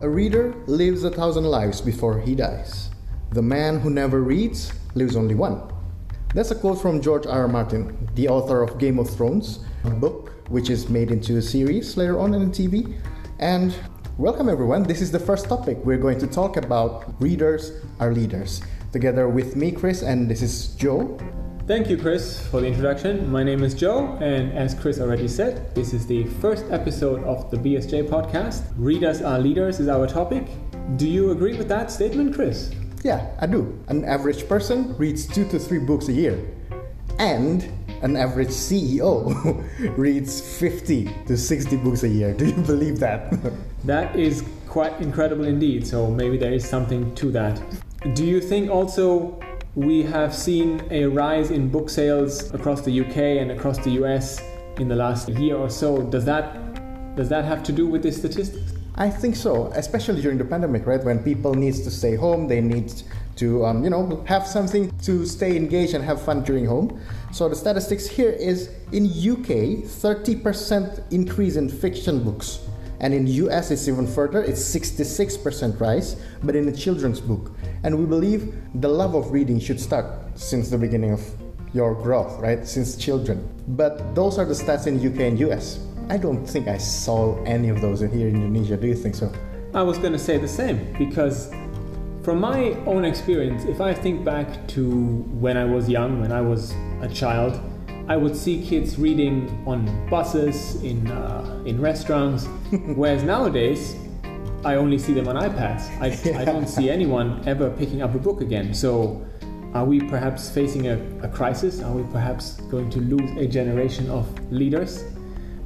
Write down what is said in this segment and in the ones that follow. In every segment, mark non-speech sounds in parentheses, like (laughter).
A reader lives a thousand lives before he dies. The man who never reads lives only one. That's a quote from George R. R. Martin, the author of Game of Thrones, a book which is made into a series later on in TV. And welcome everyone. This is the first topic. We're going to talk about readers are leaders. Together with me, Chris, and this is Joe. Thank you, Chris, for the introduction. My name is Joe, and as Chris already said, this is the first episode of the BSJ podcast. Readers are leaders is our topic. Do you agree with that statement, Chris? Yeah, I do. An average person reads two to three books a year. And an average CEO (laughs) reads 50 to 60 books a year. (laughs) Do you believe that? (laughs) that is quite incredible indeed, so maybe there is something to that. Do you think also we have seen a rise in book sales across the UK and across the US in the last year or so. Does that does that have to do with the statistics? I think so, especially during the pandemic, right? When people need to stay home, they need to, um, you know, have something to stay engaged and have fun during home. So the statistics here is in UK, 30% increase in fiction books and in US it's even further, it's 66% rise, but in a children's book. And we believe the love of reading should start since the beginning of your growth, right? Since children. But those are the stats in UK and US. I don't think I saw any of those in here in Indonesia. Do you think so? I was going to say the same because from my own experience, if I think back to when I was young, when I was a child, I would see kids reading on buses, in uh, in restaurants, (laughs) whereas nowadays I only see them on iPads. I, I don't see (laughs) anyone ever picking up a book again. So, are we perhaps facing a, a crisis? Are we perhaps going to lose a generation of leaders?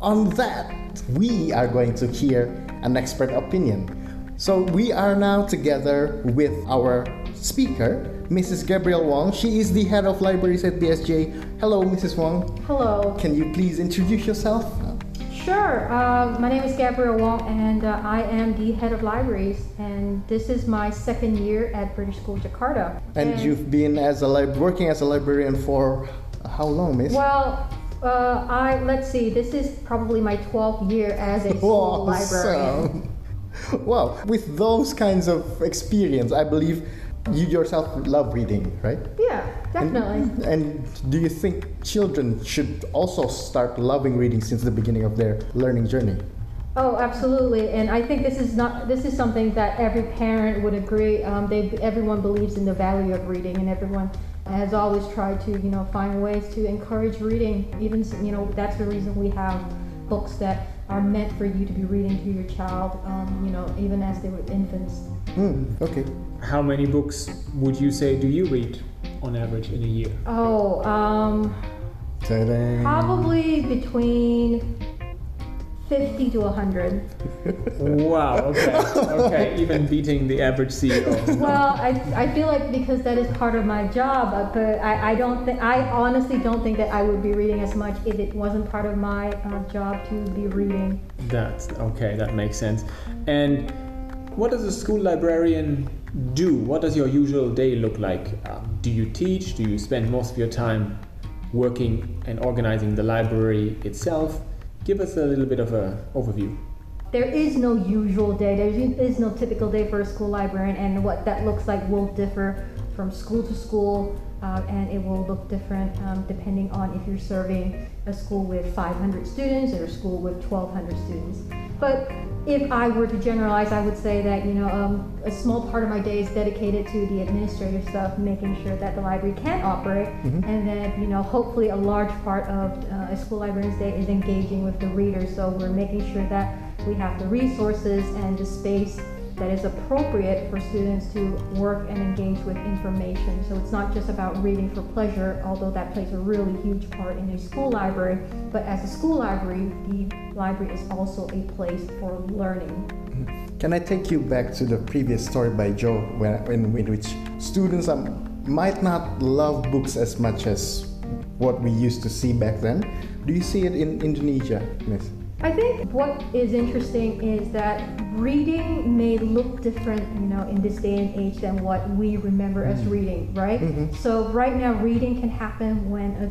On that, we are going to hear an expert opinion. So, we are now together with our speaker, Mrs. Gabrielle Wong. She is the head of libraries at BSJ. Hello, Mrs. Wong. Hello. Can you please introduce yourself? Sure. Uh, my name is Gabrielle Wong, and uh, I am the head of libraries. And this is my second year at British School Jakarta. And, and you've been as a working as a librarian for how long, Miss? Well, uh, I let's see. This is probably my 12th year as a (laughs) school librarian. Well, with those kinds of experience, I believe you yourself love reading, right? Yeah, definitely. And, and, do you think children should also start loving reading since the beginning of their learning journey? Oh, absolutely. And I think this is not this is something that every parent would agree. Um, they everyone believes in the value of reading, and everyone has always tried to you know find ways to encourage reading. Even you know that's the reason we have books that are meant for you to be reading to your child. Um, you know, even as they were infants. Mm, okay. How many books would you say do you read on average in a year? Oh, um, probably between 50 to 100. wow, okay. Okay, even beating the average CEO. Well, I, I feel like because that is part of my job, uh, but I, I don't think, I honestly don't think that I would be reading as much if it wasn't part of my uh, job to be reading. That's okay, that makes sense. And what does a school librarian do? What does your usual day look like? Um, do you teach? Do you spend most of your time working and organizing the library itself? Give us a little bit of an overview. There is no usual day. There is no typical day for a school librarian, and what that looks like will differ from school to school, uh, and it will look different um, depending on if you're serving a school with 500 students or a school with 1,200 students. But if I were to generalize, I would say that you know um, a small part of my day is dedicated to the administrative stuff, making sure that the library can operate, mm-hmm. and then you know hopefully a large part of uh, a school librarian's day is engaging with the readers. So we're making sure that we have the resources and the space that is appropriate for students to work and engage with information. So it's not just about reading for pleasure, although that plays a really huge part in a school library, but as a school library, the library is also a place for learning. Can I take you back to the previous story by Joe, where, in, in which students um, might not love books as much as what we used to see back then? Do you see it in Indonesia, Miss? I think what is interesting is that reading may look different, you know, in this day and age than what we remember as mm-hmm. reading, right? Mm-hmm. So right now, reading can happen when a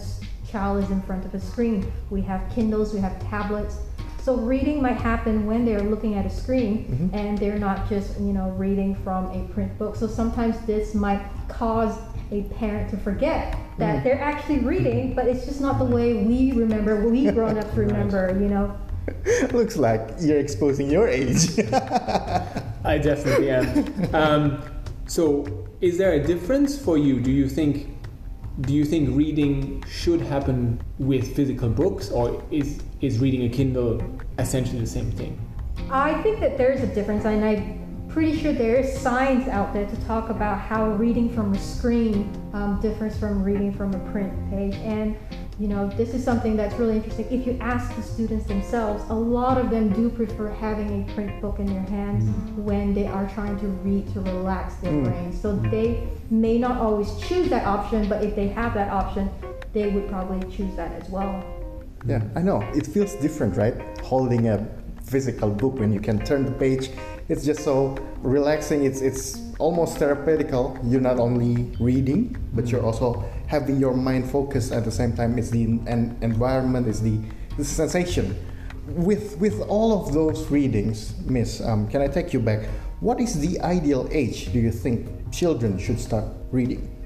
child is in front of a screen. We have Kindles, we have tablets. So reading might happen when they're looking at a screen Mm-hmm. and they're not just, you know, reading from a print book. So sometimes this might cause a parent to forget that Mm. they're actually reading, but it's just not the way we remember, we (laughs) grown ups remember, you know. (laughs) Looks like you're exposing your age. (laughs) I definitely am. Um, so, is there a difference for you? Do you think do you think reading should happen with physical books, or is is reading a Kindle essentially the same thing? I think that there's a difference, and I'm pretty sure there is science out there to talk about how reading from a screen um, differs from reading from a print page. And you know, this is something that's really interesting. If you ask the students themselves, a lot of them do prefer having a print book in their hands when they are trying to read to relax their Mm. brain. So they may not always choose that option, but if they have that option, they would probably choose that as well. yeah, I know. It feels different, right? Holding a physical book when you can turn the page. It's just so relaxing. It's it's almost therapeutical. You're not only reading, but you're also having your mind focused at the same time. It's the en- environment, it's the, the sensation. With with all of those readings, Miss, um, can I take you back? What is the ideal age do you think children should start reading?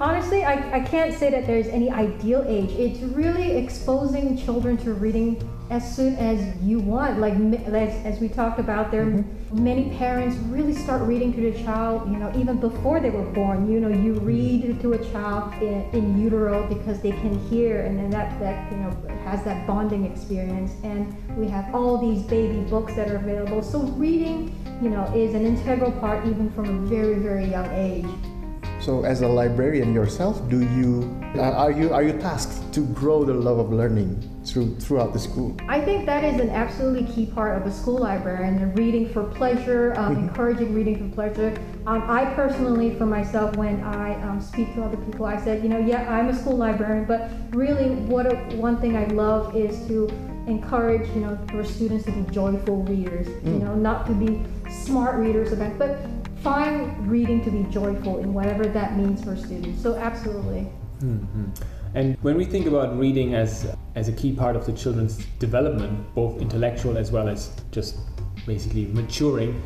Honestly, I, I can't say that there's any ideal age. It's really exposing children to reading as soon as you want. Like as, as we talked about, there mm-hmm. many parents really start reading to their child, you know, even before they were born. You know, you mm-hmm. read to a child in, in utero because they can hear, and then that that you know has that bonding experience. And we have all these baby books that are available. So reading, you know, is an integral part even from a very very young age. So, as a librarian yourself, do you uh, are you are you tasked to grow the love of learning through throughout the school? I think that is an absolutely key part of a school librarian, the reading for pleasure, um, encouraging reading for pleasure. Um, I personally, for myself, when I um, speak to other people, I said, you know, yeah, I'm a school librarian, but really, what a, one thing I love is to encourage, you know, for students to be joyful readers, you know, not to be smart readers, about, but find reading to be joyful in whatever that means for students. So, absolutely. Mhm. And when we think about reading as as a key part of the children's development, both intellectual as well as just basically maturing,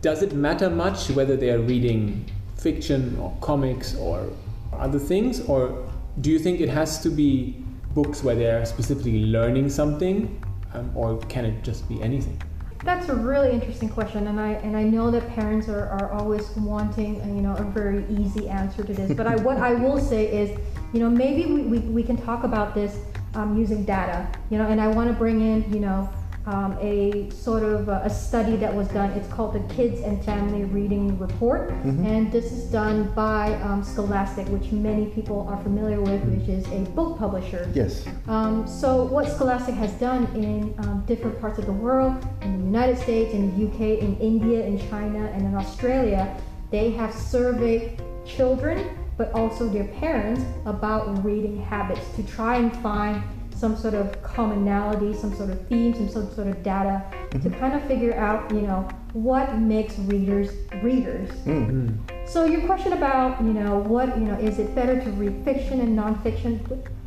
does it matter much whether they are reading fiction or comics or other things, or do you think it has to be books where they are specifically learning something, um, or can it just be anything? That's a really interesting question, and I and I know that parents are, are always wanting you know a very easy answer to this. But I what I will say is, you know, maybe we, we, we can talk about this um, using data, you know, and I want to bring in you know um, a sort of a, a study that was done. It's called the Kids and Family Reading Report, and this is done by um, Scholastic, which many people are familiar with, which is a book publisher. Yes. Um, so what Scholastic has done in um, different parts of the world, in the United States, in the UK, in India, in China, and in Australia, they have surveyed children, but also their parents about reading habits to try and find some sort of commonality, some sort of theme, some sort of data to kind of figure out, you know, what makes readers readers. Mm. So your question about, you know, what, you know, is it better to read fiction and nonfiction?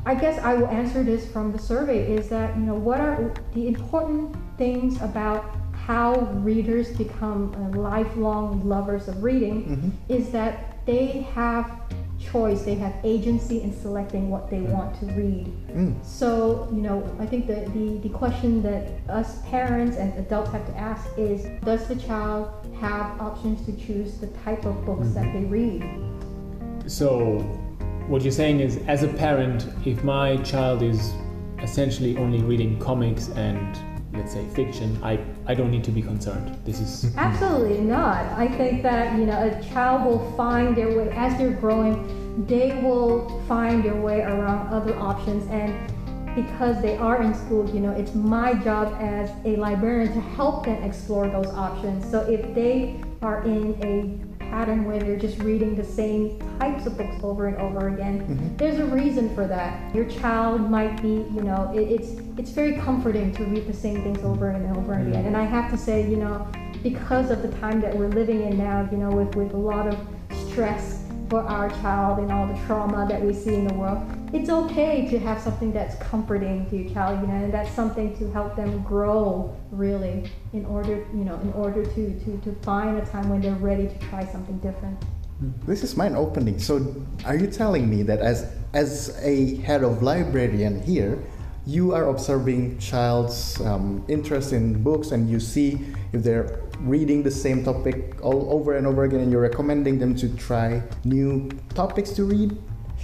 I guess I will answer this from the survey is that, you know, what are the important things about how readers become uh, lifelong lovers of reading is that they have choice, they have agency in selecting what they want to read. Mm. So, you know, I think the, the, the question that us parents and adults have to ask is Does the child have options to choose the type of books that they read? So, what you're saying is, as a parent, if my child is essentially only reading comics and let's say fiction, I, I don't need to be concerned. This is Absolutely not. I think that, you know, a child will find their way, as they're growing, they will find their way around other options. And because they are in school, you know, it's my job as a librarian to help them explore those options. So if they are in a pattern where they're just reading the same types of books over and over again, mm-hmm. there's a reason for that. Your child might be, you know, it, it's it's very comforting to read the same things over and over mm-hmm. again. And I have to say, you know, because of the time that we're living in now, you know, with with a lot of stress for our child and all the trauma that we see in the world, it's okay to have something that's comforting to your child, you know, and that's something to help them grow really in order, you know, in order to, to, to find a time when they're ready to try something different. This is mind opening. So, are you telling me that as as a head of librarian here, you are observing child's um, interest in books and you see if they're reading the same topic all over and over again and you're recommending them to try new topics to read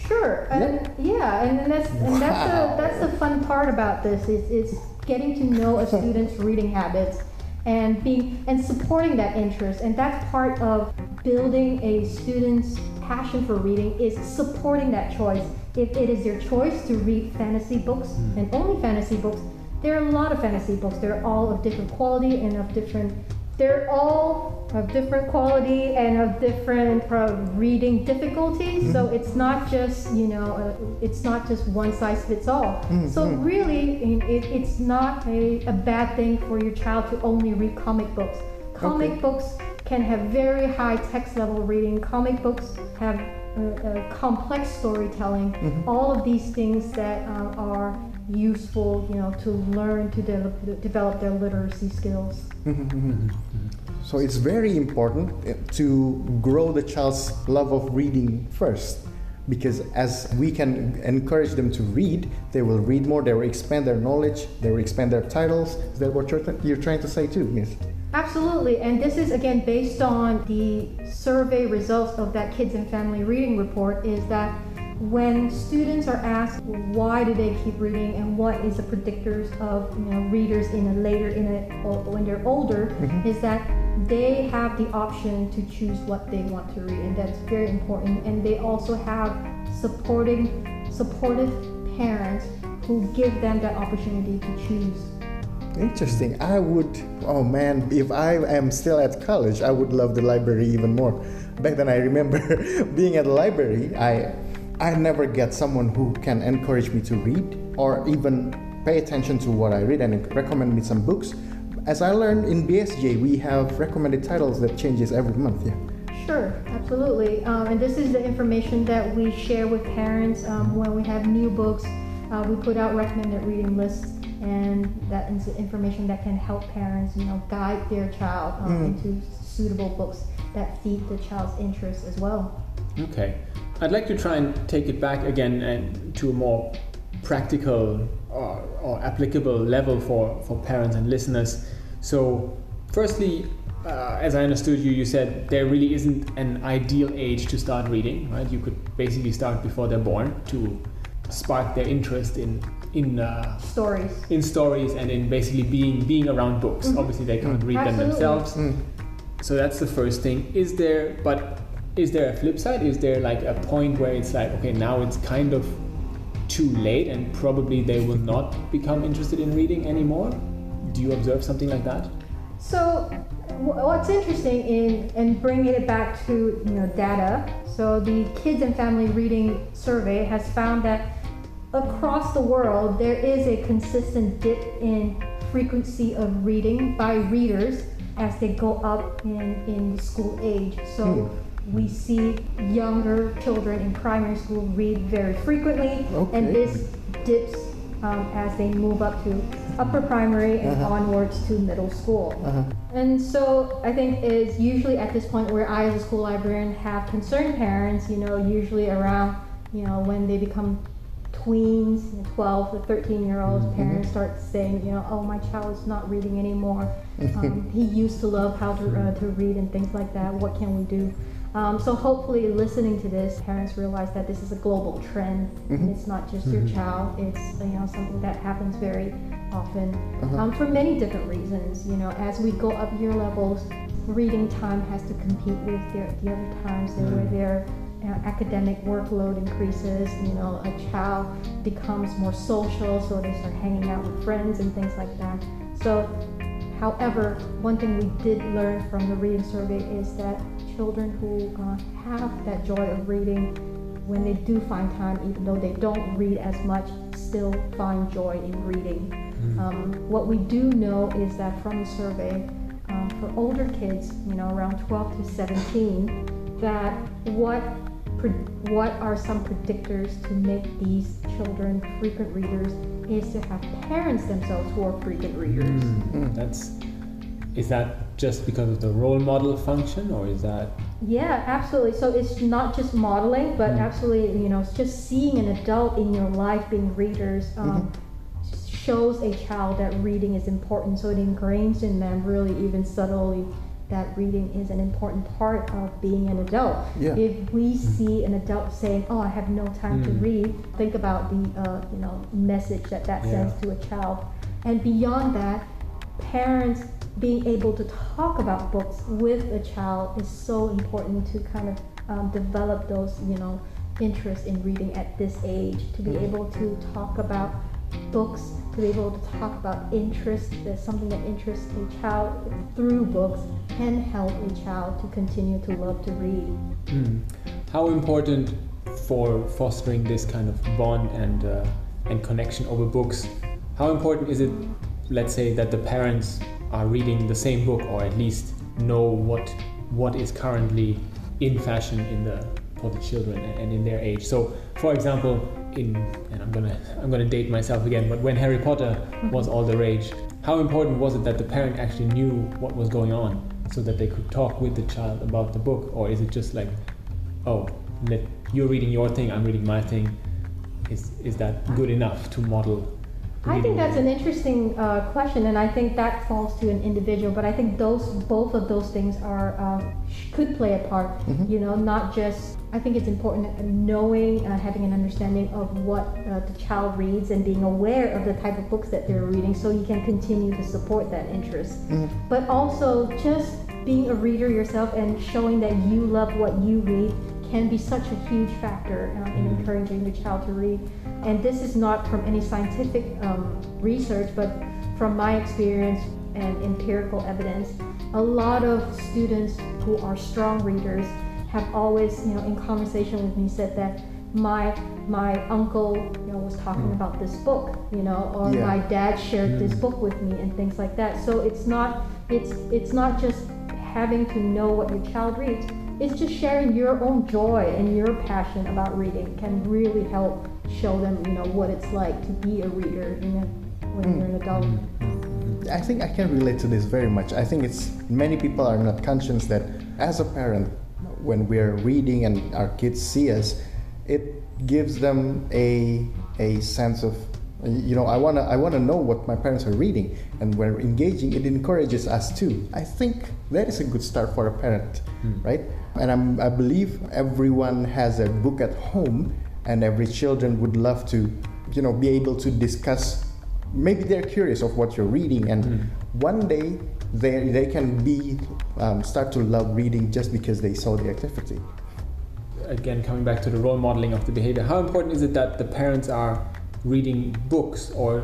Sure, and yeah, and, that's and that's Wow. the that's the fun part about this is is getting to know a student's reading habits and being and supporting that interest, and that's part of building a student's passion for reading is supporting that choice. If it is their choice to read fantasy books hmm. and only fantasy books, there are a lot of fantasy books. They're all of different quality and of different they're all of different quality and of different uh, reading difficulties. So it's not just you know uh, it's not just one size fits all. So really, it, it's not a, a bad thing for your child to only read comic books. Comic Okay. books can have very high text level reading. Comic books have uh, complex storytelling. All of these things that are useful, you know, to learn to develop, develop their literacy skills. (laughs) so it's very important uh, to grow the child's love of reading first because as we can encourage them to read they will read more they will expand their knowledge they will expand their titles is that what you're, you're trying to say too miss Absolutely, and this is again based on the survey results of that Kids and Family Reading Report. Is that when students are asked why do they keep reading and what is the predictors of you know readers in a later in a when they're older, mm-hmm. is that they have the option to choose what they want to read, and that's very important. And they also have supporting supportive parents who give them that opportunity to choose. Interesting. I would, oh man, if I am still at college, I would love the library even more. Back then, I remember (laughs) being at the library, I, I never get someone who can encourage me to read or even pay attention to what I read and recommend me some books. As I learned in BSJ, we have recommended titles that changes every month. Yeah. Sure, absolutely. Um, and this is the information that we share with parents um, when we have new books. Uh, we put out recommended reading lists, and that is information that can help parents, you know, guide their child um, into suitable books that feed the child's interests as well. Okay. I'd like to try and take it back again and to a more practical or, or applicable level for, for parents and listeners. So, firstly, uh, as I understood you, you said there really isn't an ideal age to start reading, right? You could basically start before they're born to spark their interest in in uh, Stories. in stories and in basically being being around books. Obviously, they can't read them Absolutely. themselves. So that's the first thing. Is there, but is there a flip side? Is there like a point where it's like, okay, now it's kind of too late and probably they will not become interested in reading anymore? Do you observe something like that? So, what's interesting in and bringing it back to you know data. So the Kids and Family Reading Survey has found that across the world there is a consistent dip in frequency of reading by readers as they go up in in school age. So. Hmm. We see younger children in primary school read very frequently, Okay. and this dips um, as they move up to upper primary and onwards to middle school. And so I think it's usually at this point where I, as a school librarian, have concerned parents, you know, usually around, you know, when they become tweens, you know, 12 to 13 year olds, parents start saying, you know, oh, my child is not reading anymore. (laughs) Um, he used to love how to, uh, to read and things like that. What can we do? Um, so hopefully, listening to this, parents realize that this is a global trend, and it's not just your child. It's you know something that happens very often um, for many different reasons. You know, as we go up year levels, reading time has to compete with their, the other times there where their uh, academic workload increases. You know, a child becomes more social, so they start hanging out with friends and things like that. So However, one thing we did learn from the reading survey is that children who uh, have that joy of reading, when they do find time, even though they don't read as much, still find joy in reading. Um, what we do know is that from the survey, um, for older kids, you know, around 12 to 17, that what pre- what are some predictors to make these children frequent readers is to have parents themselves who are frequent readers. Mm, That's is that just because of the role model function, or is that Yeah, absolutely. So it's not just modeling, but Mm. absolutely, you know, it's just seeing an adult in your life being readers um, shows a child that reading is important. So it ingrains in them really even subtly that reading is an important part of being an adult. Yeah. If we see an adult saying, "Oh, I have no time to Mm. read," think about the uh, you know message that that Yeah. sends to a child. And beyond that, parents being able to talk about books with a child is so important to kind of um, develop those you know interests in reading at this age. To be Mhm. able to talk about books, to be able to talk about interest, there's something that interests a child through books can help a child to continue to love to read. Mm. How important for fostering this kind of bond and uh, and connection over books? How important is it, let's say, that the parents are reading the same book or at least know what what is currently in fashion in the for the children and in their age? So, for example, in and I'm gonna I'm gonna date myself again, but when Harry Potter mm-hmm. was all the rage, how important was it that the parent actually knew what was going on so that they could talk with the child about the book, or is it just like oh, let, you're reading your thing, I'm reading my thing. Is is that good enough to model? I think that's an interesting uh, question, and I think that falls to an individual. But I think those both of those things are sh- could play a part. Mhm. You know, not just. I think it's important uh, knowing, uh, having an understanding of what uh, the child reads, and being aware of the type of books that they're reading, so you can continue to support that interest. Mhm. But also just being a reader yourself and showing that you love what you read can be such a huge factor uh, in Mhm. encouraging the child to read. And this is not from any scientific um, research, but from my experience and empirical evidence. A lot of students who are strong readers have always, you know, in conversation with me said that my my uncle, you know, was talking Mm. about this book, you know, or Yeah. my dad shared this Mm. book with me and things like that. So it's not it's it's not just having to know what your child reads. It's just sharing your own joy and your passion about reading can really help show them, you know, what it's like to be a reader you know, when Mm. you're an adult. I think I can relate to this very much. I think it's many people are not conscious that as a parent, when we're reading and our kids see us, it gives them a a sense of you know I wanna I wanna know what my parents are reading, and when we're engaging, it encourages us too. I think that is a good start for a parent, Mm. right? And I'm, I believe everyone has a book at home, and every children would love to, you know, be able to discuss. Maybe they're curious of what you're reading and Mm. one day they, they can be um, start to love reading just because they saw the activity. Again, coming back to the role modeling of the behavior, how important is it that the parents are reading books, or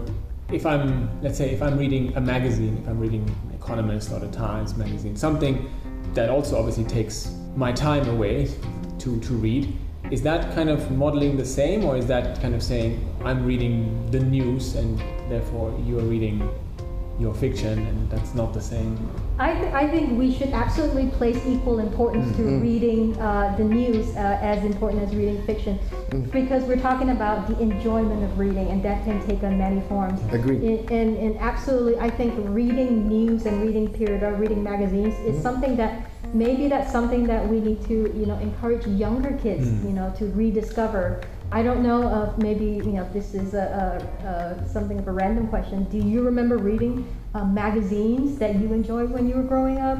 if I'm, let's say, if I'm reading a magazine, if I'm reading Economist or the Times magazine, something that also obviously takes my time away to to read. Is that kind of modeling the same, or is that kind of saying I'm reading the news and therefore you are reading your fiction, and that's not the same? I, th- I think we should absolutely place equal importance to Mhm. reading uh, the news uh, as important as reading fiction Mm. because we're talking about the enjoyment of reading and that can take on many forms. Agreed. And, and, and absolutely, I think reading news and reading period or reading magazines is Mhm. something that maybe that's something that we need to you know encourage younger kids Mm. you know to rediscover. I don't know if maybe you know this is a, a, a something of a random question. Do you remember reading uh, magazines that you enjoyed when you were growing up?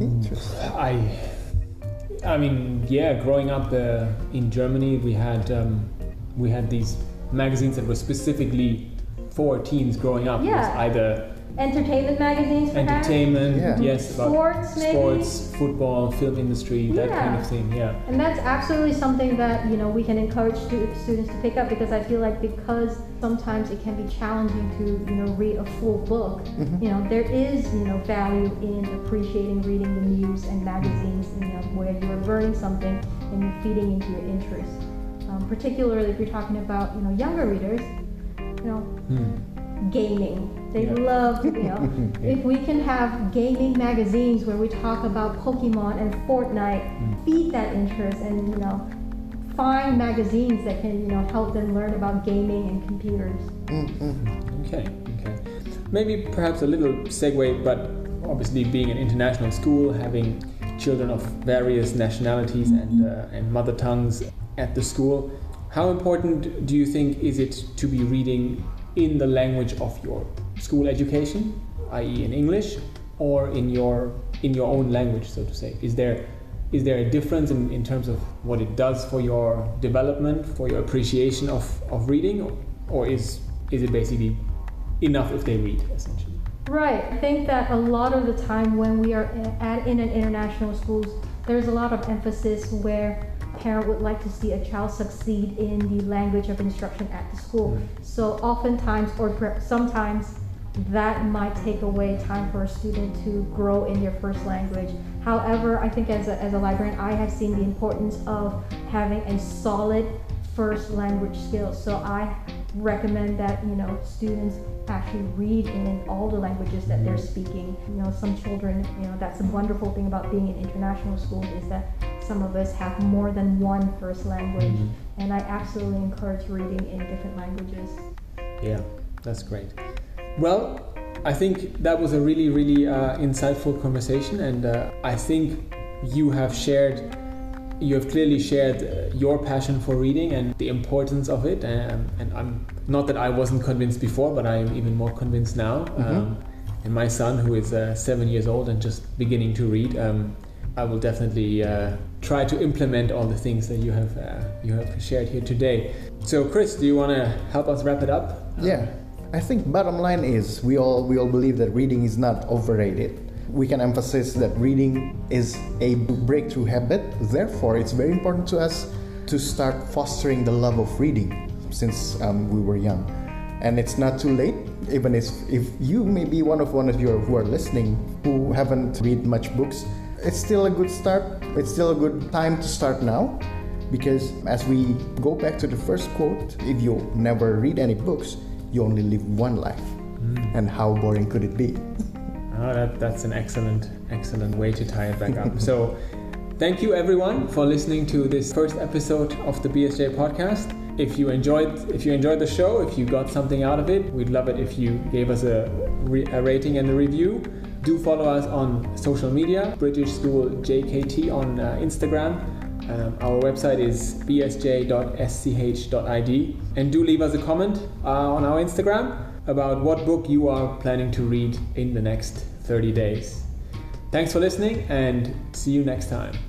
Interesting. I, I mean, yeah. Growing up uh, in Germany, we had um, we had these magazines that were specifically for teens growing up. It was Yeah. either Entertainment magazines, perhaps? entertainment, Yeah. yes, about Sports, maybe? sports, football, film industry, that kind of thing. Yeah. And that's absolutely something that you know we can encourage students to pick up because I feel like because sometimes it can be challenging to you know read a full book. Mhm. You know there is you know value in appreciating reading the news and magazines. You know where you're learning something and you're feeding into your interest. Um, particularly if you're talking about you know younger readers. You know Hmm. gaming. They Yeah. love, you know, (laughs) if we can have gaming magazines where we talk about Pokemon and Fortnite, Mm. feed that interest and, you know, find magazines that can, you know, help them learn about gaming and computers. Okay, okay. Maybe perhaps a little segue, but obviously being an international school, having children of various nationalities and, uh, and mother tongues at the school, how important do you think is it to be reading in the language of your school education, i.e., in English, or in your in your own language, so to say? Is there is there a difference in, in terms of what it does for your development, for your appreciation of, of reading, or is is it basically enough if they read essentially? Right. I think that a lot of the time when we are at in an international schools, there's a lot of emphasis where parent would like to see a child succeed in the language of instruction at the school. Mm. So oftentimes or sometimes that might take away time for a student to grow in their first language. However, I think as a, as a librarian, I have seen the importance of having a solid first language skill. So I recommend that you know students actually read in all the languages that they're speaking. You know, some children, you know, that's a wonderful thing about being in international schools is that some of us have more than one first language, Mhm. and I absolutely encourage reading in different languages. Yeah, that's great. Well, I think that was a really, really uh, insightful conversation, and uh, I think you have shared, you have clearly shared uh, your passion for reading and the importance of it. Um, and I'm not that I wasn't convinced before, but I am even more convinced now. Um, and my son, who is uh, seven years old and just beginning to read, um, I will definitely uh, try to implement all the things that you have uh, you have shared here today. So, Chris, do you want to help us wrap it up? Yeah, I think bottom line is we all we all believe that reading is not overrated. We can emphasize that reading is a breakthrough habit. Therefore, it's very important to us to start fostering the love of reading since um, we were young. And it's not too late. Even if, if you may be one of one of you who are listening who haven't read much books, it's still a good start. It's still a good time to start now because as we go back to the first quote, if you never read any books, you only live one life. And how boring could it be? Oh, that, that's an excellent, excellent way to tie it back up. so, thank you everyone for listening to this first episode of the BSJ podcast. If you enjoyed, if you enjoyed the show, if you got something out of it, we'd love it if you gave us a, re- a rating and a review. Do follow us on social media, British School JKT on uh, Instagram. Um, our website is bsj.sch.id. And do leave us a comment uh, on our Instagram about what book you are planning to read in the next 30 days. Thanks for listening and see you next time.